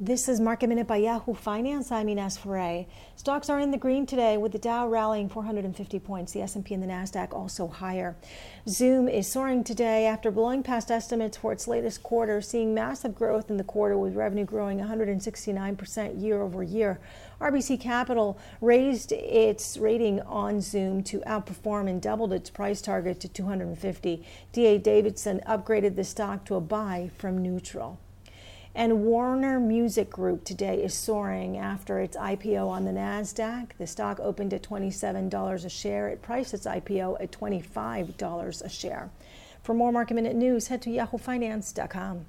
This is Market Minute by Yahoo Finance. I'm Ines Ferre. Stocks are in the green today with the Dow rallying 450 points, the S&P and the Nasdaq also higher. Zoom is soaring today after blowing past estimates for its latest quarter, seeing massive growth in the quarter with revenue growing 169% year over year. RBC Capital raised its rating on Zoom to outperform and doubled its price target to 250. DA Davidson upgraded the stock to a buy from neutral. And Warner Music Group today is soaring after its IPO on the NASDAQ. The stock opened at $27 a share. It priced its IPO at $25 a share. For more market minute news, head to yahoofinance.com.